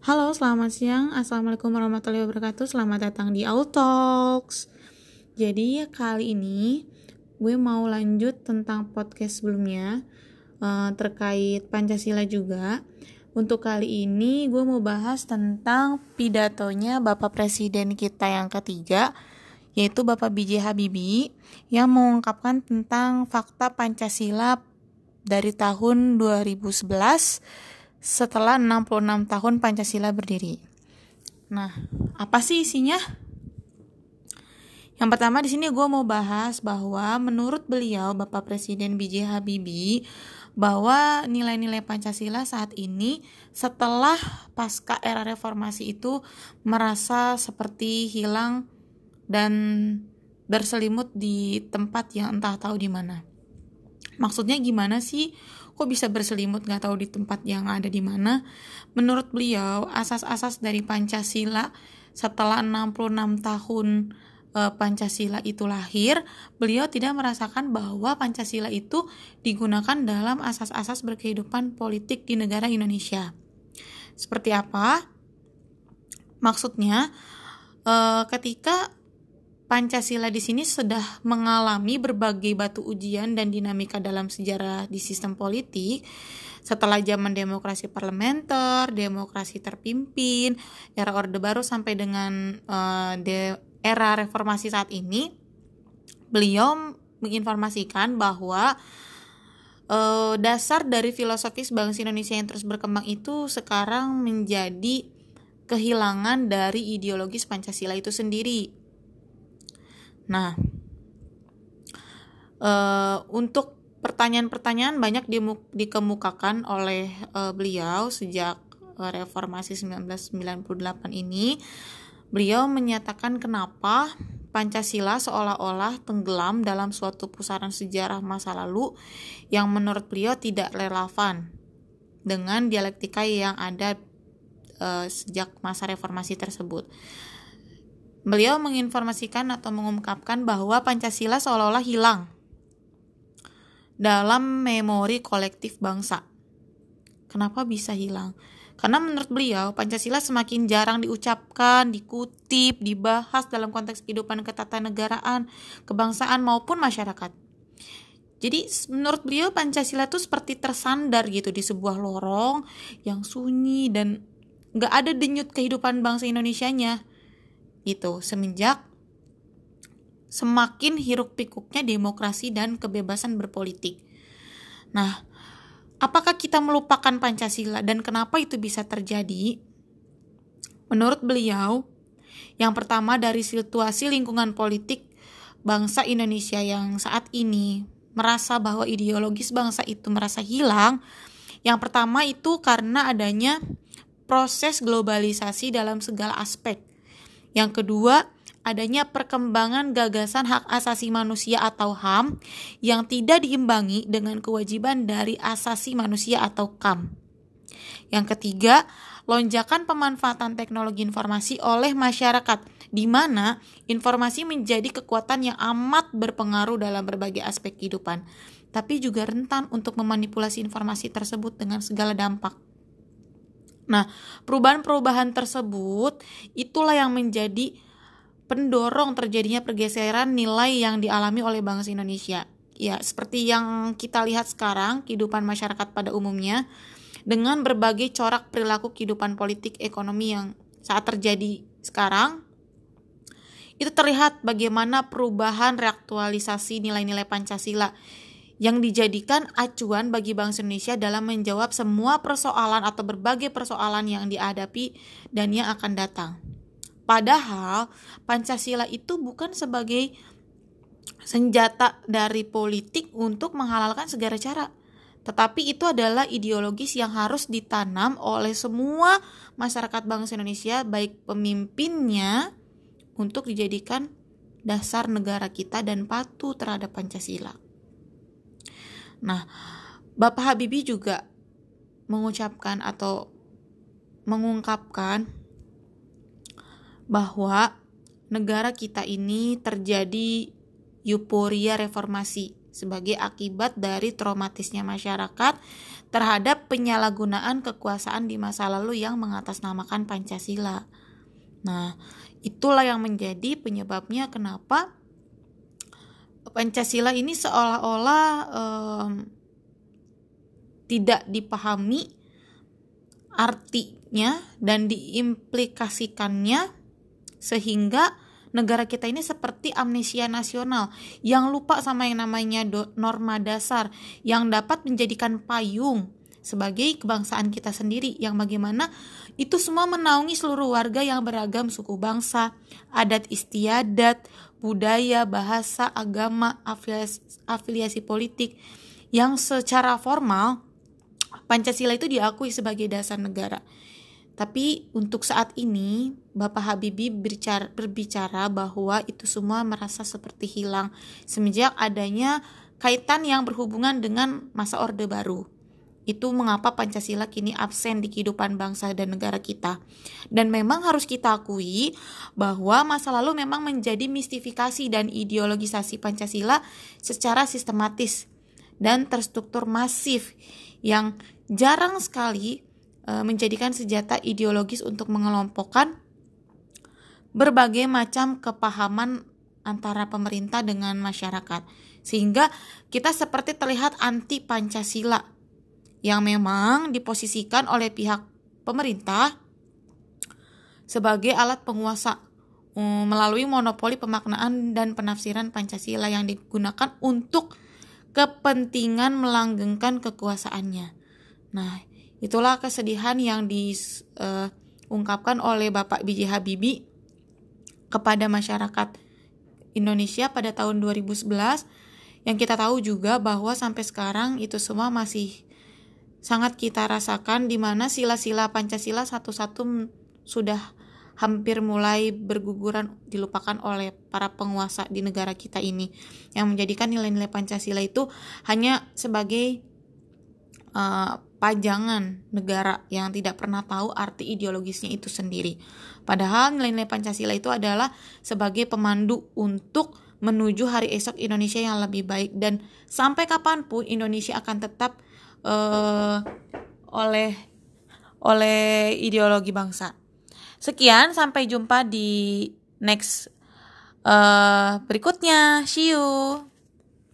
Halo, selamat siang. Assalamualaikum warahmatullahi wabarakatuh. Selamat datang di Autalks. Jadi kali ini gue mau lanjut tentang podcast sebelumnya uh, terkait Pancasila juga. Untuk kali ini gue mau bahas tentang pidatonya Bapak Presiden kita yang ketiga, yaitu Bapak B.J. Habibie yang mengungkapkan tentang fakta Pancasila dari tahun 2011 setelah 66 tahun Pancasila berdiri. Nah, apa sih isinya? Yang pertama di sini gue mau bahas bahwa menurut beliau Bapak Presiden B.J. Habibie bahwa nilai-nilai Pancasila saat ini setelah pasca era reformasi itu merasa seperti hilang dan berselimut di tempat yang entah tahu di mana. Maksudnya gimana sih? Kok bisa berselimut nggak tahu di tempat yang ada di mana? Menurut beliau, asas-asas dari Pancasila setelah 66 tahun e, Pancasila itu lahir, beliau tidak merasakan bahwa Pancasila itu digunakan dalam asas-asas berkehidupan politik di negara Indonesia. Seperti apa? Maksudnya, e, ketika Pancasila di sini sudah mengalami berbagai batu ujian dan dinamika dalam sejarah di sistem politik. Setelah zaman demokrasi parlementer, demokrasi terpimpin, era Orde Baru sampai dengan uh, de, era reformasi saat ini, beliau menginformasikan bahwa uh, dasar dari filosofis bangsa Indonesia yang terus berkembang itu sekarang menjadi kehilangan dari ideologis Pancasila itu sendiri Nah, uh, untuk pertanyaan-pertanyaan banyak dikemukakan oleh uh, beliau sejak uh, reformasi 1998 ini. Beliau menyatakan kenapa Pancasila seolah-olah tenggelam dalam suatu pusaran sejarah masa lalu yang menurut beliau tidak relevan dengan dialektika yang ada uh, sejak masa reformasi tersebut. Beliau menginformasikan atau mengungkapkan bahwa Pancasila seolah-olah hilang dalam memori kolektif bangsa. Kenapa bisa hilang? Karena menurut beliau, Pancasila semakin jarang diucapkan, dikutip, dibahas dalam konteks kehidupan ketatanegaraan, kebangsaan maupun masyarakat. Jadi menurut beliau Pancasila itu seperti tersandar gitu di sebuah lorong yang sunyi dan gak ada denyut kehidupan bangsa Indonesia-nya itu semenjak semakin hiruk pikuknya demokrasi dan kebebasan berpolitik. Nah, apakah kita melupakan Pancasila dan kenapa itu bisa terjadi? Menurut beliau, yang pertama dari situasi lingkungan politik bangsa Indonesia yang saat ini merasa bahwa ideologis bangsa itu merasa hilang. Yang pertama itu karena adanya proses globalisasi dalam segala aspek yang kedua, adanya perkembangan gagasan hak asasi manusia atau HAM yang tidak diimbangi dengan kewajiban dari asasi manusia atau KAM. Yang ketiga, lonjakan pemanfaatan teknologi informasi oleh masyarakat di mana informasi menjadi kekuatan yang amat berpengaruh dalam berbagai aspek kehidupan, tapi juga rentan untuk memanipulasi informasi tersebut dengan segala dampak. Nah, perubahan-perubahan tersebut itulah yang menjadi pendorong terjadinya pergeseran nilai yang dialami oleh bangsa Indonesia. Ya, seperti yang kita lihat sekarang, kehidupan masyarakat pada umumnya dengan berbagai corak perilaku kehidupan politik ekonomi yang saat terjadi sekarang itu terlihat bagaimana perubahan reaktualisasi nilai-nilai Pancasila yang dijadikan acuan bagi bangsa Indonesia dalam menjawab semua persoalan atau berbagai persoalan yang dihadapi dan yang akan datang. Padahal Pancasila itu bukan sebagai senjata dari politik untuk menghalalkan segala cara, tetapi itu adalah ideologis yang harus ditanam oleh semua masyarakat bangsa Indonesia, baik pemimpinnya untuk dijadikan dasar negara kita dan patuh terhadap Pancasila. Nah, Bapak Habibie juga mengucapkan atau mengungkapkan bahwa negara kita ini terjadi euforia reformasi sebagai akibat dari traumatisnya masyarakat terhadap penyalahgunaan kekuasaan di masa lalu yang mengatasnamakan Pancasila. Nah, itulah yang menjadi penyebabnya kenapa Pancasila ini seolah-olah um, tidak dipahami artinya dan diimplikasikannya sehingga negara kita ini seperti amnesia nasional. Yang lupa sama yang namanya norma dasar yang dapat menjadikan payung sebagai kebangsaan kita sendiri yang bagaimana itu semua menaungi seluruh warga yang beragam suku bangsa, adat istiadat, budaya, bahasa, agama, afiliasi, afiliasi politik yang secara formal Pancasila itu diakui sebagai dasar negara. Tapi untuk saat ini, Bapak Habibie berbicara, berbicara bahwa itu semua merasa seperti hilang semenjak adanya kaitan yang berhubungan dengan masa Orde Baru. Itu mengapa Pancasila kini absen di kehidupan bangsa dan negara kita. Dan memang harus kita akui bahwa masa lalu memang menjadi mistifikasi dan ideologisasi Pancasila secara sistematis dan terstruktur masif yang jarang sekali e, menjadikan senjata ideologis untuk mengelompokkan berbagai macam kepahaman antara pemerintah dengan masyarakat sehingga kita seperti terlihat anti Pancasila yang memang diposisikan oleh pihak pemerintah sebagai alat penguasa e, melalui monopoli pemaknaan dan penafsiran Pancasila yang digunakan untuk kepentingan melanggengkan kekuasaannya. Nah, itulah kesedihan yang diungkapkan uh, oleh Bapak B.J. Habibie kepada masyarakat Indonesia pada tahun 2011 yang kita tahu juga bahwa sampai sekarang itu semua masih sangat kita rasakan di mana sila-sila Pancasila satu-satu sudah hampir mulai berguguran dilupakan oleh para penguasa di negara kita ini yang menjadikan nilai-nilai Pancasila itu hanya sebagai uh, pajangan negara yang tidak pernah tahu arti ideologisnya itu sendiri. Padahal nilai-nilai Pancasila itu adalah sebagai pemandu untuk menuju hari esok Indonesia yang lebih baik dan sampai kapan pun Indonesia akan tetap uh, oleh oleh ideologi bangsa. Sekian, sampai jumpa di next uh, berikutnya. See you.